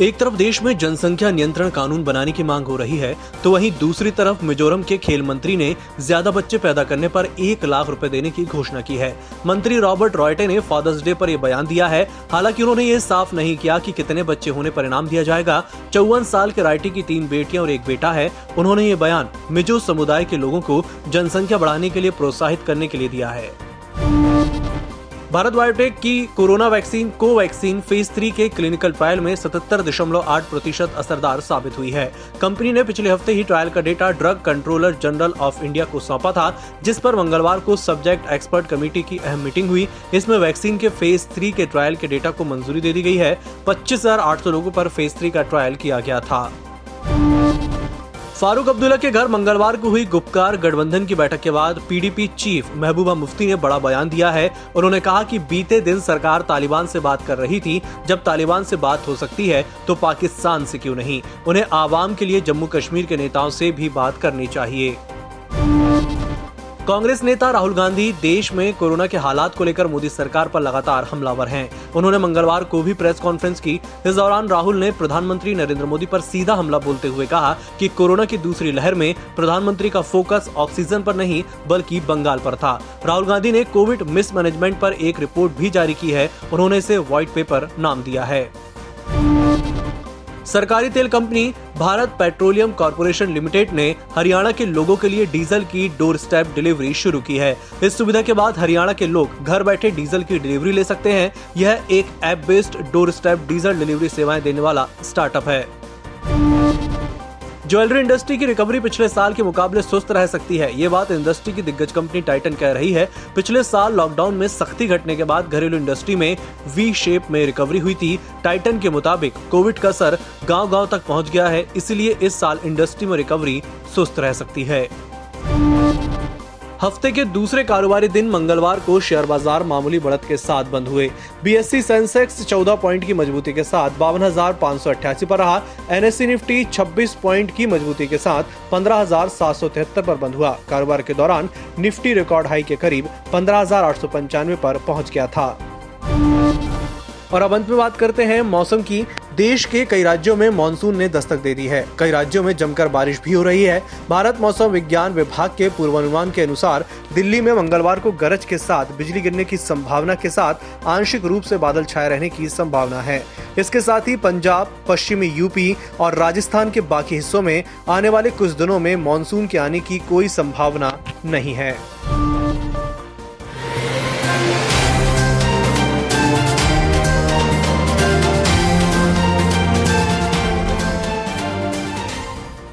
एक तरफ़ देश में जनसंख्या नियंत्रण कानून बनाने की मांग हो रही है तो वहीं दूसरी तरफ़ मिजोरम के खेल मंत्री ने ज़्यादा बच्चे पैदा करने पर एक लाख रुपए देने की घोषणा की है। मंत्री रॉबर्ट रॉयटे ने फादर्स डे पर यह बयान दिया है। हालाँकि उन्होंने ये साफ़ नहीं किया कि कितने बच्चे होने पर इनाम दिया जाएगा। चौवन साल के राइटी की तीन बेटियाँ और एक बेटा है। उन्होंने ये बयान मिजो समुदाय के लोगों को जनसंख्या बढ़ाने के लिए प्रोत्साहित करने के लिए दिया है। भारत बायोटेक की corona vaccine, Covaxin phase three के क्लिनिकल ट्रायल में सतहत्तर दशमलव आठ प्रतिशत असरदार साबित हुई है। कंपनी ने पिछले हफ़्ते ही ट्रायल का data drug controller general of India को सौंपा था, जिस पर मंगलवार को सब्जेक्ट एक्सपर्ट कमेटी की अहम मीटिंग हुई। इसमें वैक्सीन के फ़ेज़ थ्री के ट्रायल के डेटा को मंजूरी दे दी गई है। पच्चीस लोगों पर फ़ेज़ थ्री का ट्रायल किया गया था। फारूक अब्दुल्ला के घर मंगलवार को हुई गुपकार गठबंधन की बैठक के बाद पीडीपी चीफ महबूबा मुफ्ती ने बड़ा बयान दिया है। उन्होंने कहा कि बीते दिन सरकार तालिबान से बात कर रही थी। जब तालिबान से बात हो सकती है तो पाकिस्तान से क्यों नहीं? उन्हें आवाम के लिए जम्मू कश्मीर के नेताओं से भी बात करनी चाहिए। कांग्रेस नेता राहुल गांधी देश में कोरोना के हालात को लेकर मोदी सरकार पर लगातार हमलावर हैं। उन्होंने मंगलवार को भी प्रेस कॉन्फ्रेंस की। इस दौरान राहुल ने प्रधानमंत्री नरेंद्र मोदी पर सीधा हमला बोलते हुए कहा कि कोरोना की दूसरी लहर में प्रधानमंत्री का फोकस ऑक्सीजन पर नहीं, बल्कि बंगाल पर था। राहुल गांधी ने कोविड मिसमैनेजमेंट पर एक रिपोर्ट भी जारी की है। उन्होंने इसे व्हाइट पेपर नाम दिया है। सरकारी तेल company Bharat petroleum corporation limited ने हरियाणा के लोगों के लिए डीजल की डोर स्टेप डिलीवरी शुरू की है। इस सुविधा के बाद हरियाणा के लोग घर बैठे डीजल की डिलीवरी ले सकते हैं। यह एक app based doorstep diesel delivery सेवाएँ देने वाला स्टार्टअप है। ज्वेलरी इंडस्ट्री की रिकवरी पिछले साल के मुकाबले सुस्त रह सकती है। ये बात इंडस्ट्री की दिग्गज कंपनी टाइटन कह रही है। पिछले साल लॉकडाउन में सख्ती घटने के बाद घरेलू इंडस्ट्री में वी शेप में रिकवरी हुई थी। टाइटन के मुताबिक कोविड का असर गाँव गाँव तक पहुँच गया है। इसलिए इस साल इंडस्ट्री में रिकवरी सुस्त रह सकती है। हफ़्ते के दूसरे कारोबारी दिन मंगलवार को शेयर बाज़ार मामूली बढ़त के साथ बंद हुए। बीएससी सेंसेक्स 14 पॉइंट की मजबूती के साथ बावन पर रहा। एनएससी निफ्टी 26 पॉइंट की मजबूती के साथ पंद्रह पर बंद हुआ। कारोबार के दौरान निफ्टी रिकॉर्ड हाई के करीब पंद्रह पर पहुँच गया था। और अब अंत में बात करते हैं मौसम की। देश के कई राज्यों में मानसून ने दस्तक दे दी है। कई राज्यों में जमकर बारिश भी हो रही है। भारत मौसम विज्ञान विभाग के पूर्वानुमान के अनुसार दिल्ली में मंगलवार को गरज के साथ बिजली गिरने की संभावना के साथ आंशिक रूप से बादल छाए रहने की संभावना है। इसके साथ ही पंजाब, पश्चिमी यूपी और राजस्थान के बाकी हिस्सों में आने वाले कुछ दिनों में मानसून के आने की कोई संभावना नहीं है।